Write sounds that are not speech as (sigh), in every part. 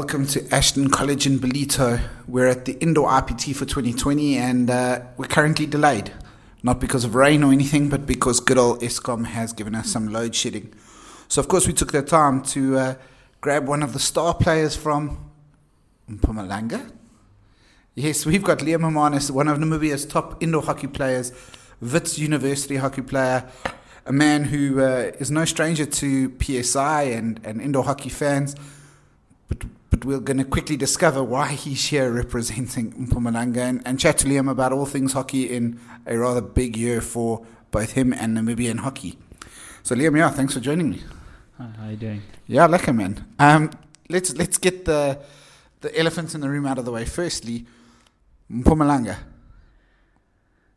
Welcome to Ashton College in Ballito. We're at the indoor IPT for 2020 and uh, we're currently delayed. Not because of rain or anything, but because good old Eskom has given us some load shedding. So, of course, we took the time to uh, grab one of the star players from Mpumalanga. Yes, we've got Liam Hermanus, one of Namibia's top indoor hockey players, Wits University hockey player, a man who uh, is no stranger to PSI and, and indoor hockey fans but but we're going to quickly discover why he's here representing Mpumalanga and, and chat to Liam about all things hockey in a rather big year for both him and Namibian hockey. So Liam, yeah, thanks for joining me. Hi, how you doing? Yeah, lekker man. Um, let's let's get the the elephant in the room out of the way. Firstly, Mpumalanga.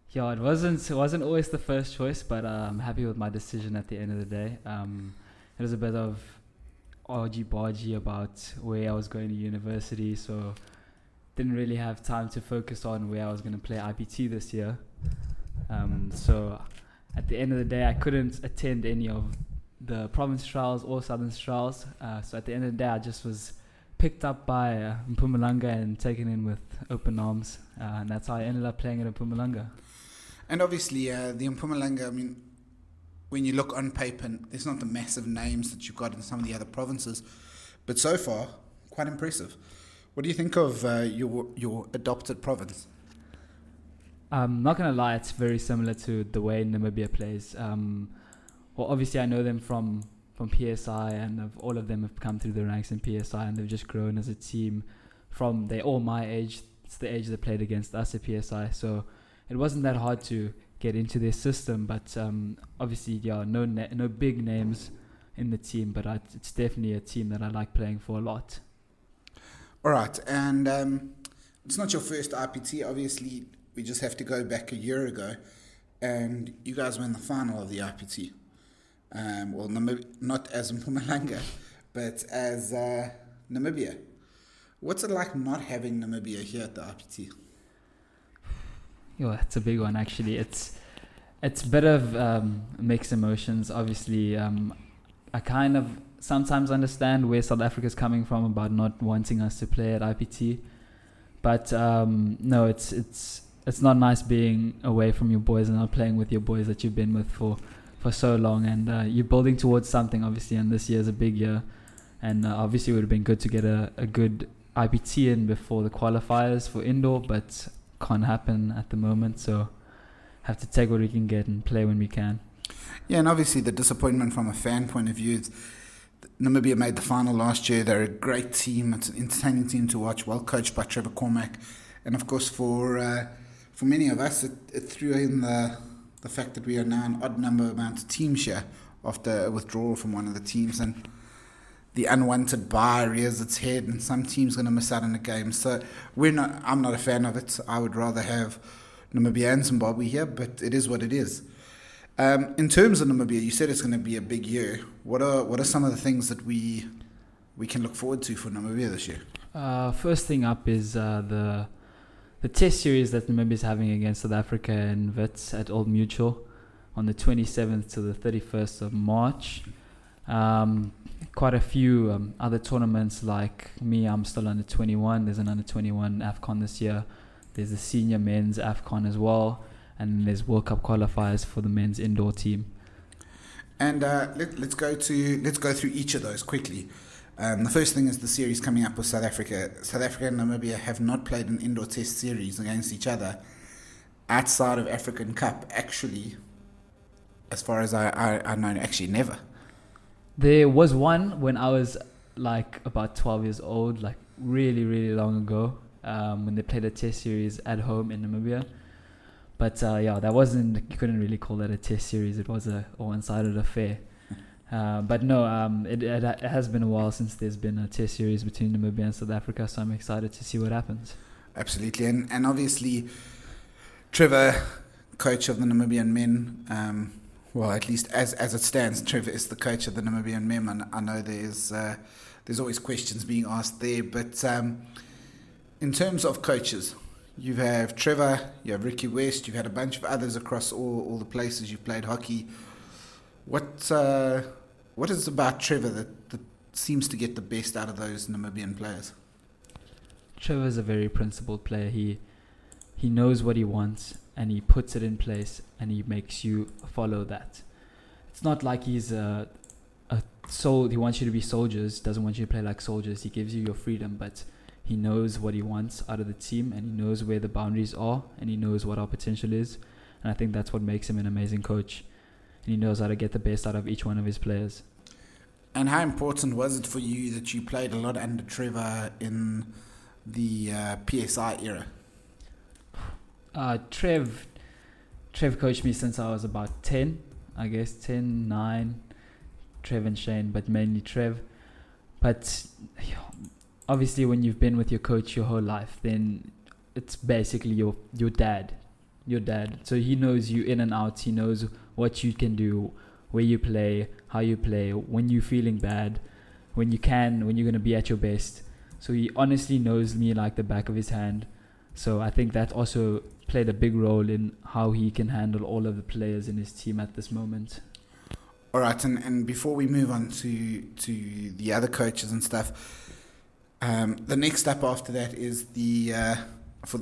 Yeah, it wasn't it wasn't always the first choice, but uh, I'm happy with my decision at the end of the day. Um, it was a bit of argy bargy about where I was going to university, so didn't really have time to focus on where I was going to play IPT this year. Um, so at the end of the day, I couldn't attend any of the province trials or southern trials. Uh, so at the end of the day, I just was picked up by uh, Mpumalanga and taken in with open arms, uh, and that's how I ended up playing at Mpumalanga. And obviously, uh, the Mpumalanga, I mean, when you look on paper, there's not the massive names that you've got in some of the other provinces, but so far, quite impressive. What do you think of uh, your your adopted province? I'm not gonna lie, it's very similar to the way Namibia plays. Um, well, obviously, I know them from from PSI, and all of them have come through the ranks in PSI, and they've just grown as a team. From they're all my age. It's the age they played against us at PSI, so it wasn't that hard to get into their system. But um, obviously, yeah, no na- no big names in the team, but I, it's definitely a team that I like playing for a lot. All right, and um, it's not your first IPT. Obviously, we just have to go back a year ago, and you guys were in the final of the IPT. Um, well, Namib- not as (laughs) Mpumalanga, but as uh, Namibia. What's it like not having Namibia here at the IPT? Yeah, it's a big one actually. It's it's a bit of um, mixed emotions. Obviously, um, I kind of sometimes understand where South Africa is coming from about not wanting us to play at IPT, but um, no, it's it's it's not nice being away from your boys and not playing with your boys that you've been with for for so long, and uh, you're building towards something obviously. And this year is a big year, and uh, obviously it would have been good to get a, a good IPT in before the qualifiers for indoor, but can't happen at the moment. So have to take what we can get and play when we can. Yeah, and obviously the disappointment from a fan point of view is Namibia made the final last year. They're a great team. It's an entertaining team to watch, well coached by Trevor Cormack. And of course, for uh, for many of us, it, it threw in the the fact that we are now an odd number amount of teams here after a withdrawal from one of the teams. And the unwanted bye rears its head, and some team's going to miss out on a game. So we're not. I'm not a fan of it. I would rather have Namibia and Zimbabwe here, but it is what it is. Um, in terms of Namibia, you said it's going to be a big year. What are what are some of the things that we we can look forward to for Namibia this year? Uh, first thing up is uh, the the test series that Namibia is having against South Africa and Wits at Old Mutual on the 27th to the 31st of March. Um, quite a few um, other tournaments like me, I'm still under 21. There's an under 21 AFCON this year. There's the senior men's AFCON as well. And there's World Cup qualifiers for the men's indoor team. And uh, let, us go to let's go through each of those quickly. Um, the first thing is the series coming up with South Africa. South Africa and Namibia have not played an indoor test series against each other outside of African Cup. Actually, as far as I, I, I know, actually never. There was one when I was like about 12 years old, like really, really long ago, um, when they played a test series at home in Namibia. But uh, yeah, that wasn't, you couldn't really call that a test series. It was a one sided affair. Uh, but no, um, it, it, it, has been a while since there's been a test series between Namibia and South Africa, so I'm excited to see what happens. Absolutely. And, and obviously, Trevor, coach of the Namibian men, um, well, at least as as it stands, Trevor is the coach of the Namibian men, and I know there's uh, there's always questions being asked there. But um, in terms of coaches, you have Trevor, you have Ricky West, you've had a bunch of others across all, all the places you've played hockey. What uh, what is about Trevor that, that seems to get the best out of those Namibian players? Trevor's a very principled player. He he knows what he wants and he puts it in place and he makes you follow that. It's not like he's a a soul. He wants you to be soldiers. Doesn't want you to play like soldiers. He gives you your freedom, but he knows what he wants out of the team and he knows where the boundaries are and he knows what our potential is. And I think that's what makes him an amazing coach. And he knows how to get the best out of each one of his players. And how important was it for you that you played a lot under Trevor in the uh, PSI era? Uh, Trev, Trev coached me since I was about 10, I guess, 10, 9. Trev and Shane, but mainly Trev. But obviously, when you've been with your coach your whole life, then it's basically your your dad, your dad. So he knows you in and out. He knows what you can do, where you play, how you play, when you're feeling bad, when you can, when you're gonna be at your best. So he honestly knows me like the back of his hand. So I think that also played a big role in how he can handle all of the players in his team at this moment. All right, and, and before we move on to to the other coaches and stuff, um, the next step after that is the uh, for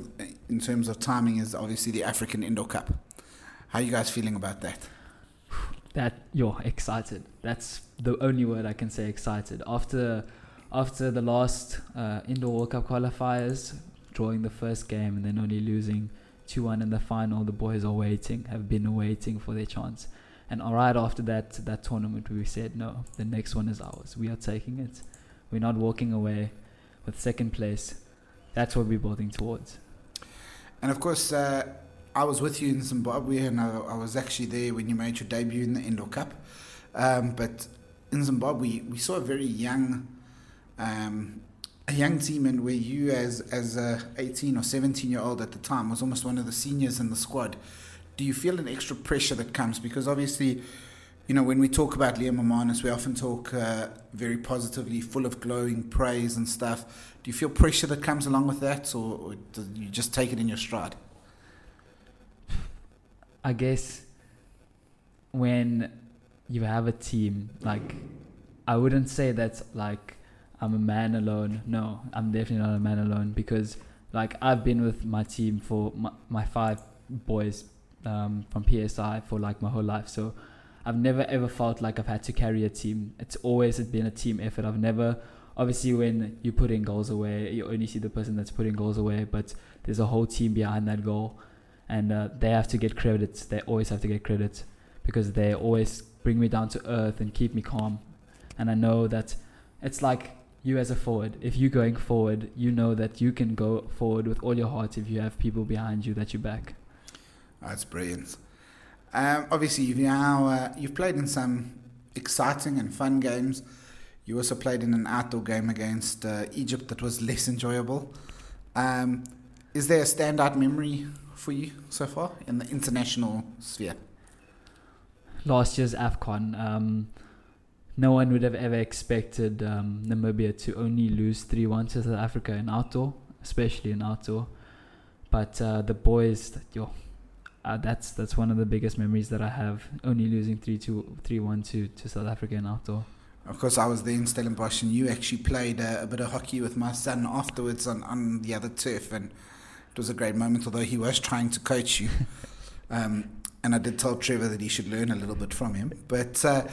in terms of timing is obviously the African Indoor Cup. How are you guys feeling about that? That you're excited. That's the only word I can say. Excited after after the last uh, Indoor World Cup qualifiers, drawing the first game and then only losing two one in the final. The boys are waiting, have been waiting for their chance. And right after that that tournament, we said no, the next one is ours. We are taking it. We're not walking away with second place. That's what we're building towards. And of course, uh, I was with you in Zimbabwe, and I, I, was actually there when you made your debut in the Indoor Cup. Um, but in Zimbabwe, we saw a very young, um, a young team, and where you, as as a 18 or 17 year old at the time, was almost one of the seniors in the squad. Do you feel an extra pressure that comes because obviously? you know, when we talk about Liam Hermanus, we often talk uh, very positively, full of glowing praise and stuff. Do you feel pressure that comes along with that, or, or do you just take it in your stride? I guess when you have a team, like, I wouldn't say that's like I'm a man alone. No, I'm definitely not a man alone because, like, I've been with my team for my, my five boys um, from PSI for like my whole life. So I've never ever felt like I've had to carry a team. It's always been a team effort. I've never, obviously, when you put in goals away, you only see the person that's putting goals away, but there's a whole team behind that goal, and uh, they have to get credit. They always have to get credit because they always bring me down to earth and keep me calm. And I know that it's like you as a forward. If you're going forward, you know that you can go forward with all your heart if you have people behind you that you back. That's brilliant. Um, obviously, you've now uh, you've played in some exciting and fun games. You also played in an outdoor game against uh, Egypt that was (laughs) less enjoyable. Um, is there a standout memory for you so far in the international sphere? Last year's AFCON. Um, no one would have ever expected um, Namibia to only lose 3 1 to South Africa in outdoor, especially in outdoor. But uh, the boys, yo, uh, that's that's one of the biggest memories that I have. Only losing three two three one to to South Africa in outdoor. Of course, I was there in Stellenbosch, and you actually played a, a, bit of hockey with my son afterwards on, on the other turf, and it was a great moment. Although he was trying to coach you, (laughs) um, and I did tell Trevor that he should learn a little bit from him. But uh,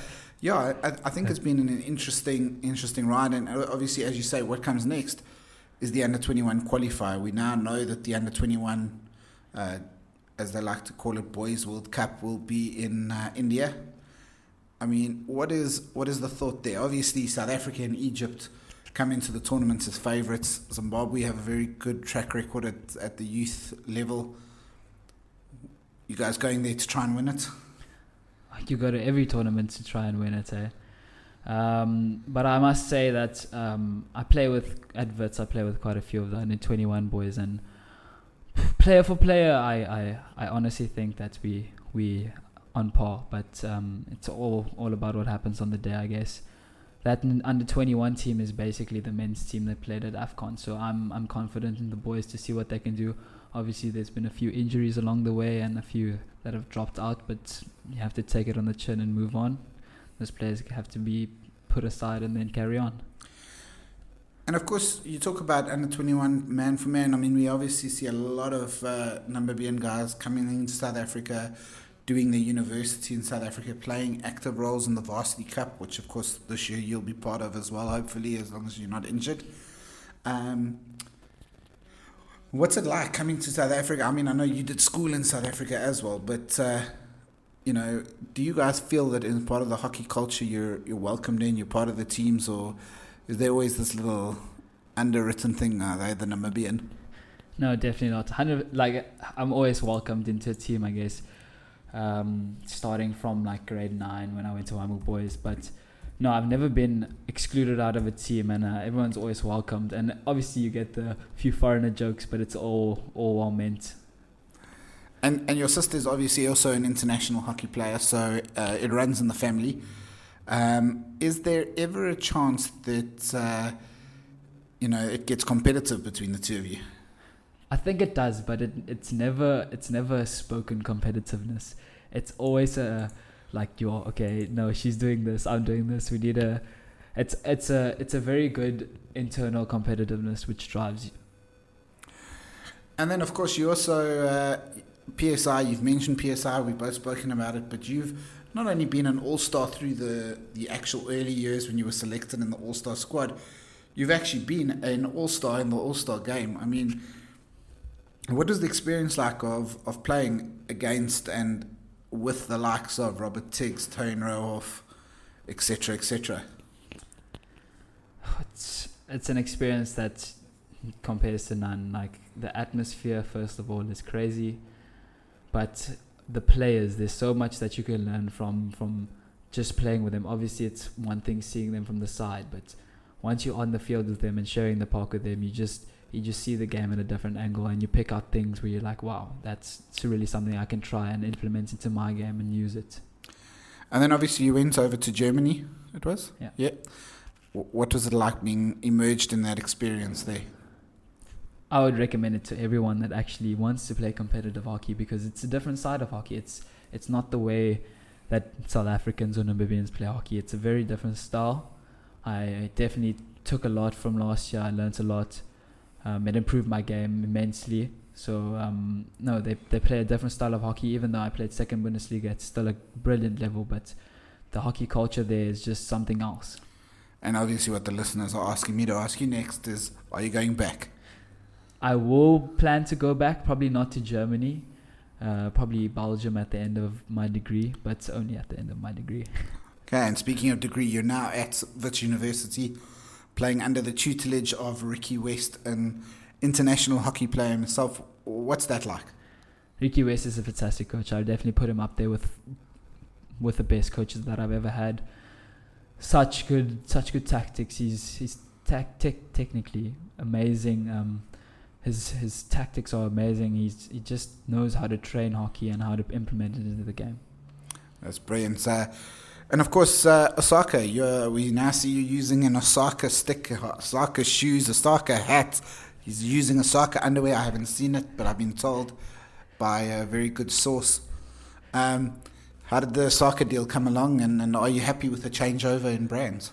yeah, I, I, think it's been an interesting interesting ride, and obviously, as you say, what comes next is the under twenty one qualifier. We now know that the under twenty one. Uh, as they like to call it, Boys World Cup will be in uh, India. I mean, what is what is the thought there? Obviously, South Africa and Egypt come into the tournament as favourites. Zimbabwe have a very good track record at, at the youth level. You guys going there to try and win it? You go to every tournament to try and win it, eh? Um, but I must say that um, I play with adverts. I play with quite a few of the under twenty one boys, and player for player, I, I, I honestly think that we we on par, but um, it's all all about what happens on the day, I guess. That under 21 team is basically the men's team that played at Afcon, so I'm I'm confident in the boys to see what they can do. Obviously, there's been a few injuries along the way and a few that have dropped out, but you have to take it on the chin and move on. Those players have to be put aside and then carry on. And of course, you talk about under 21 man for man. I mean, we obviously see a lot of uh, Namibian guys coming into South Africa, doing their university in South Africa, playing active roles in the Varsity Cup, which of course this year you'll be part of as well, hopefully, as long as you're not injured. Um, what's it like coming to South Africa? I mean, I know you did school in South Africa as well, but. Uh, you know, do you guys feel that in part of the hockey culture you're you're welcomed in, you're part of the teams, or is there always this little underwritten thing? Are they the Namibian? No, definitely not. Like I'm always welcomed into a team. I guess um, starting from like grade nine when I went to Waimu Boys, but no, I've never been excluded out of a team, and uh, everyone's always welcomed. And obviously, you get the few foreigner jokes, but it's all all well meant. And and your sister's obviously also an international hockey player, so uh, it runs in the family. Um, is there ever a chance that uh, you know it gets competitive between the two of you? I think it does, but it, it's never it's never a spoken competitiveness. It's always a like you're okay. No, she's doing this. I'm doing this. We need a. It's it's a it's a very good internal competitiveness which drives you. And then of course you also uh, PSI. You've mentioned PSI. We've both spoken about it, but you've not only been an all star through the, the actual early years when you were selected in the all star squad, you've actually been an all star in the all star game. I mean, what is the experience like of, of playing against and with the likes of Robert Tiggs, Tone Rohoff, etc., etc.? It's, it's an experience that compares to none. Like, the atmosphere, first of all, is crazy. But the players. There's so much that you can learn from from just playing with them. Obviously, it's one thing seeing them from the side, but once you're on the field with them and sharing the park with them, you just you just see the game at a different angle, and you pick out things where you're like, "Wow, that's really something I can try and implement into my game and use it." And then obviously you went over to Germany. It was yeah. Yeah. What was it like being immersed in that experience there? I would recommend it to everyone that actually wants to play competitive hockey because it's a different side of hockey. It's it's not the way that South Africans or Namibians play hockey. It's a very different style. I definitely took a lot from last year. I learned a lot. Um, it improved my game immensely. So um, no, they they play a different style of hockey. Even though I played second Bundesliga, it's still a brilliant level. But the hockey culture there is just something else. And obviously, what the listeners are asking me to ask you next is, are you going back? I will plan to go back, probably not to Germany, uh, probably Belgium at the end of my degree, but only at the end of my degree. Okay, and speaking of degree, you're now at Wits University, playing under the tutelage of Ricky West, an international hockey player himself. What's that like? Ricky West is a fantastic coach. I definitely put him up there with with the best coaches that I've ever had. Such good, such good tactics. He's he's tactic technically amazing. Um, his his tactics are amazing. He's he just knows how to train hockey and how to implement it into the game. That's brilliant. Uh, and of course, uh, Osaka. we now see you using an Osaka stick, Osaka shoes, Osaka hat. He's using Osaka underwear. I haven't seen it, but I've been told by a very good source. Um, how did the Osaka deal come along, and, and are you happy with the changeover in brands?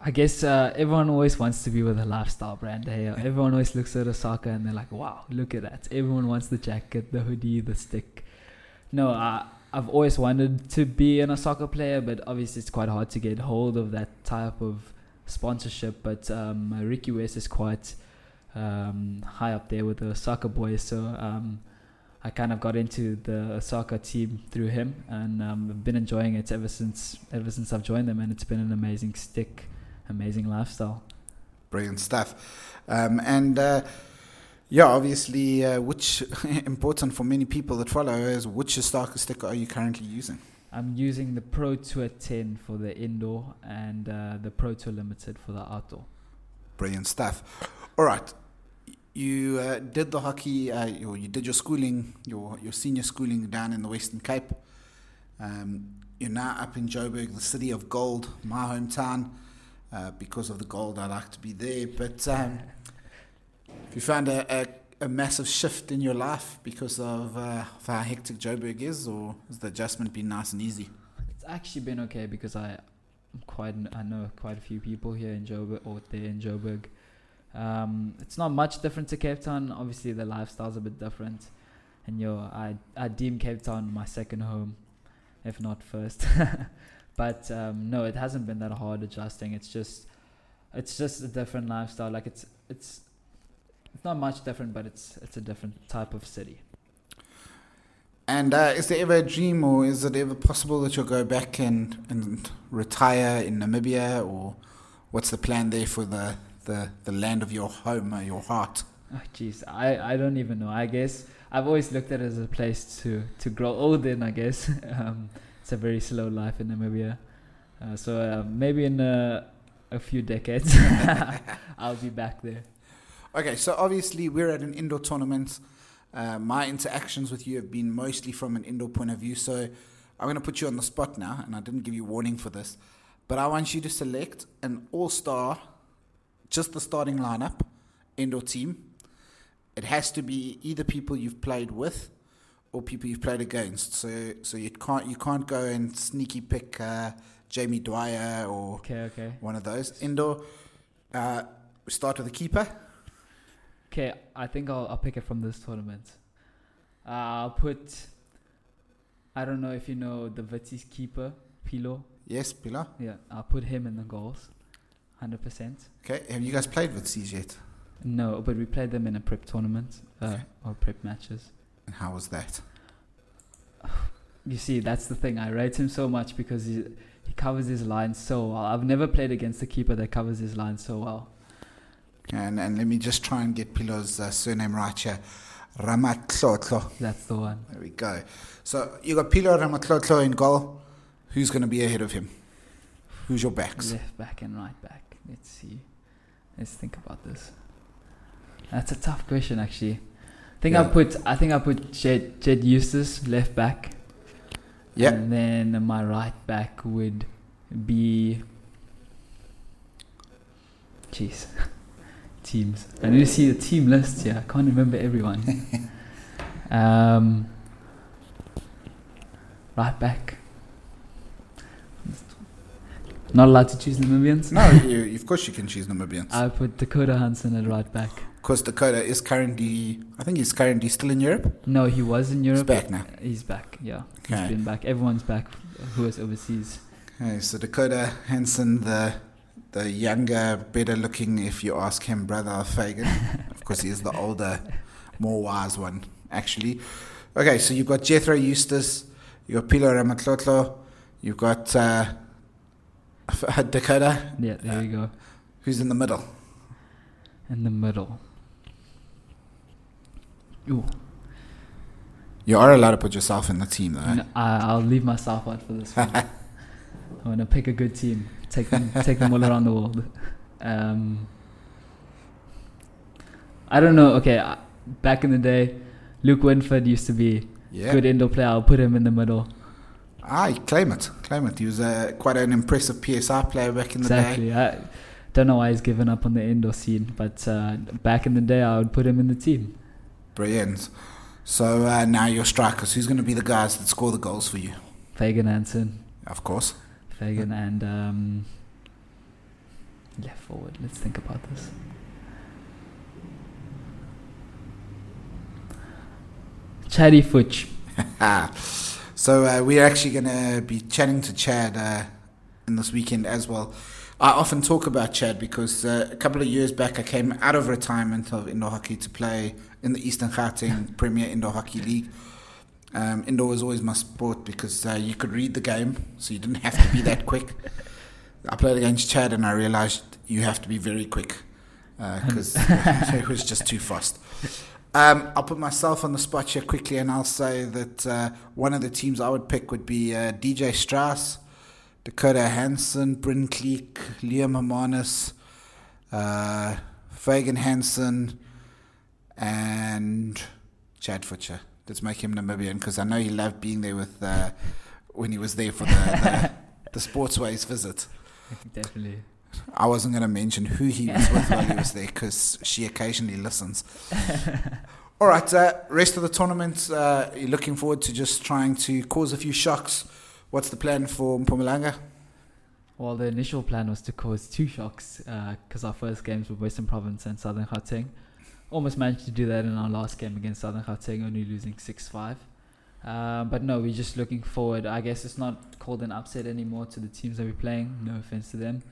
I guess uh, everyone always wants to be with a lifestyle brand. Hey, everyone always looks at Osaka and they're like, "Wow, look at that!" Everyone wants the jacket, the hoodie, the stick. No, I, I've always wanted to be an Osaka player, but obviously it's quite hard to get hold of that type of sponsorship. But um, Ricky West is quite um, high up there with the Osaka boys, so um, I kind of got into the Osaka team through him, and um, I've been enjoying it ever since ever since I've joined them, and it's been an amazing stick amazing lifestyle. Brilliant stuff. Um, and uh, yeah, obviously, uh, which (laughs) important for many people that follow is which Osaka sticker are you currently using? I'm using the Pro Tour 10 for the indoor and uh, the Pro Tour Limited for the outdoor. Brilliant stuff. All right. You uh, did the hockey, uh, or you did your schooling, your, your senior schooling down in the Western Cape. Um, you're now up in Joburg, the city of gold, my hometown. Uh, because of the gold, I like to be there. But um, if you found a, a, a, massive shift in your life because of, uh, of how hectic Joburg is, or has the adjustment been nice and easy? It's actually been okay because I quite I know quite a few people here in Joburg or there in Joburg. Um, it's not much different to Cape Town. Obviously, the lifestyle's a bit different, and yo, I I deem Cape Town my second home, if not first. (laughs) but um, no, it hasn't been that hard adjusting. It's just it's just a different lifestyle. Like it's it's it's not much different, but it's it's a different type of city. And uh, is there ever a dream, or is it ever possible that you'll go back and, and retire in Namibia, or what's the plan there for the, the, the land of your home, or your heart? Oh, jeez, I, I don't even know. I guess I've always looked at it as a place to, to grow old in. I guess (laughs) um, it's a very slow life in Namibia, uh, so uh, maybe in a, a few decades (laughs) I'll be back there. Okay, so obviously we're at an indoor tournament. Uh, my interactions with you have been mostly from an indoor point of view. So I'm going to put you on the spot now, and I didn't give you warning for this, but I want you to select an all star, just the starting lineup, indoor team. It has to be either people you've played with or people you've played against. So so you can't you can't go and sneaky pick uh, Jamie Dwyer or Okay, okay. one of those. Indoor, uh, we start with the keeper. Okay, I think I'll, I'll pick it from this tournament. Uh, I'll put. I don't know if you know the Wits keeper, Pilo. Yes, Pilar. Yeah, I'll put him in the goals. 100%. Okay, have you guys played with C's yet? No, but we played them in a prep tournament uh, Okay. or prep matches. And how was that? You see, that's the thing. I rate him so much because he, he covers his line so well. I've never played against a keeper that covers his line so well. And and let me just try and get Pilar's uh, surname right here. Ramatlotlo. That's the one. There we go. So you got Pilar Ramatlotlo in goal. Who's going to be ahead of him? Who's your backs? Left back and right back. Let's see. Let's think about this. That's a tough question, actually. I think I Yeah. put. I think I put Jed, Jed Eustace left back. Yeah. And then my right back would be. Jeez. (laughs) Teams. I need to see the team list here. I can't remember everyone. (laughs) um, right back. Not allowed to choose Namibians. No, you, of course you can choose Namibians. I put Dakota Hansen at right back. Because Dakota is currently, I think he's currently still in Europe. No, he was in Europe. He's back now. He's back. Yeah, Okay. he's been back. Everyone's back who was overseas. Okay, so Dakota Hansen, the the younger, better looking, if you ask him, brother of Fagan. (laughs) of course, he is the older, more wise one, actually. Okay, so you've got Jethro Eustace, you've got Pilo Ramatlotlo, you've got uh, (laughs) Dakota, Yeah, there you go. who's in the middle. In the middle. Ooh, You are allowed to put yourself in the team, though. no, I'll leave myself out for this one. I want to pick a good team. Take them, take them all around the world. Um, I don't know. Okay, uh, back in the day, Luke Winford used to be Yeah. good indoor player. I'll put him in the middle. Ah, claim it. Claim it. He was uh, quite an impressive PSI player back in the day. Exactly. I don't know why he's given up on the indoor scene, but uh, back in the day, I would put him in the team. Brilliant. So uh, now your strikers. Who's going to be the guys that score the goals for you? Fagan Hansen, Of course. Fagan, and um, left forward. Let's think about this. Ah, (laughs) so uh, we're actually going to be chatting to Chad uh, in this weekend as well. I often talk about Chad because uh, a couple of years back I came out of retirement of indoor hockey to play in the Eastern Gauteng (laughs) Premier Indoor Hockey League. Um, indoor was always my sport because uh, you could read the game, so you didn't have to be that quick. I played against Chad and I realized you have to be very quick because (laughs) it was just too fast. Um, I'll put myself on the spot here quickly and I'll say that uh, one of the teams I would pick would be uh, DJ Strauss, Dakota Hansen, Bryn Cleek, Liam Hermanus, uh, Fagan Hansen, and Chad Futcher. Let's make him Namibian because I know he loved being there with uh, when he was there for the, the, (laughs) the Sportsways visit. Definitely. I wasn't going to mention who he was with while he was there because she occasionally listens. (laughs) All right, uh, rest of the tournament, uh, you're looking forward to just trying to cause a few shocks. What's the plan for Mpumalanga? Well, the initial plan was to cause two shocks because uh, our first games were Western Province and Southern Gauteng. Almost managed to do that in our last game against Southern Gauteng, only losing 6 5. Uh, but no, we're just looking forward. I guess it's not called an upset anymore to the teams that we're playing. No offense to them.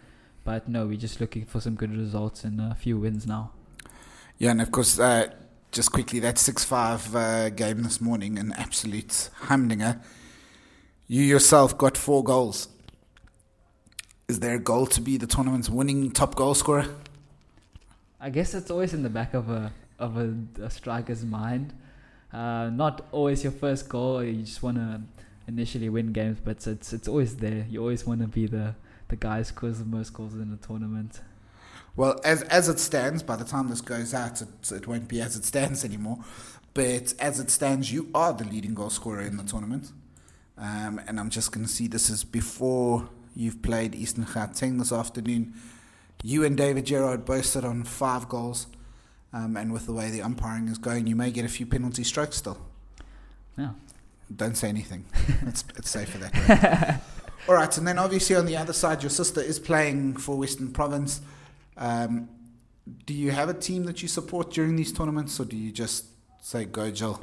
But no, we're just looking for some good results and a few wins now. Yeah, and of course, uh, just quickly, that 6 5 uh, game this morning, an absolute humdinger. You yourself got four goals. Is there a goal to be the tournament's winning top goal scorer? I guess it's always in the back of a of a, a striker's mind. Uh, not always your first goal. You just want to initially win games, but it's it's always there. You always want to be the the guy who scores the most goals in the tournament. Well, as as it stands, by the time this goes out, it, it won't be as it stands anymore. But as it stands, you are the leading goal scorer in the tournament. Um, and I'm just going to see this is before you've played Eastern Gauteng this afternoon. You and David Gerard both sit on five goals. Um, and with the way the umpiring is going, you may get a few penalty strokes still. Yeah. Don't say anything. (laughs) it's, it's safe for that. (laughs) All right, and then obviously on the other side, your sister is playing for Western Province. Um, do you have a team that you support during these tournaments, or do you just say go Jill?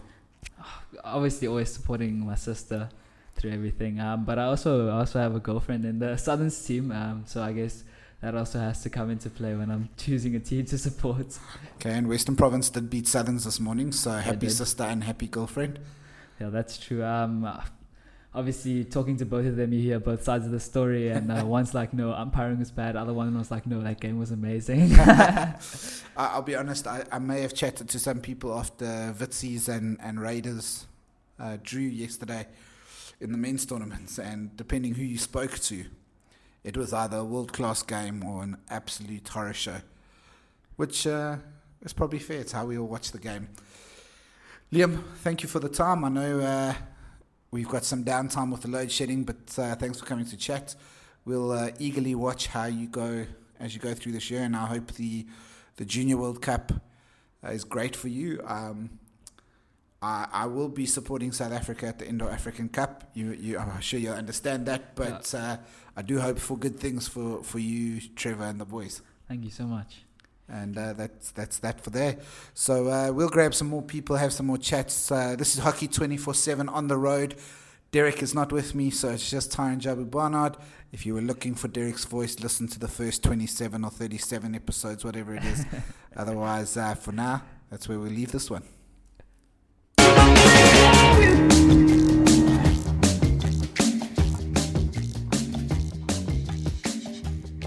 (sighs) Obviously, always supporting my sister through everything. Um, but I also also have a girlfriend in the Southerns team, um, so I guess that also has to come into play when I'm choosing a team to support. Okay, and Western Province did beat Southerns this morning, so happy sister and happy girlfriend. Yeah, that's true. Um, obviously, talking to both of them, you hear both sides of the story, and uh, (laughs) one's like, "No, umpiring was bad." Other one was like, "No, that game was amazing." (laughs) I'll be honest. I, I may have chatted to some people after Witsies and and Raiders uh, drew yesterday in the men's tournaments, and depending who you spoke to, it was either a world class game or an absolute horror show, which uh, is probably fair. It's how we all watch the game. Liam, thank you for the time. I know uh, we've got some downtime with the load shedding, but uh, thanks for coming to chat. We'll uh, eagerly watch how you go as you go through this year, and I hope the the Junior World Cup uh, is great for you. Um, I, I will be supporting South Africa at the Indo African Cup. You, you, I'm sure you'll understand that, but uh, I do hope for good things for, for you, Trevor, and the boys. Thank you so much. And uh, that's that's that for there. So uh, we'll grab some more people, have some more chats. Uh, this is Hockey 24 7 on the road. Derek is not with me, so it's just Ty and Jabu Barnard. If you were looking for Derek's voice, listen to the first 27 or 37 episodes, whatever it is. (laughs) Otherwise, uh, for now, that's where we leave this one you.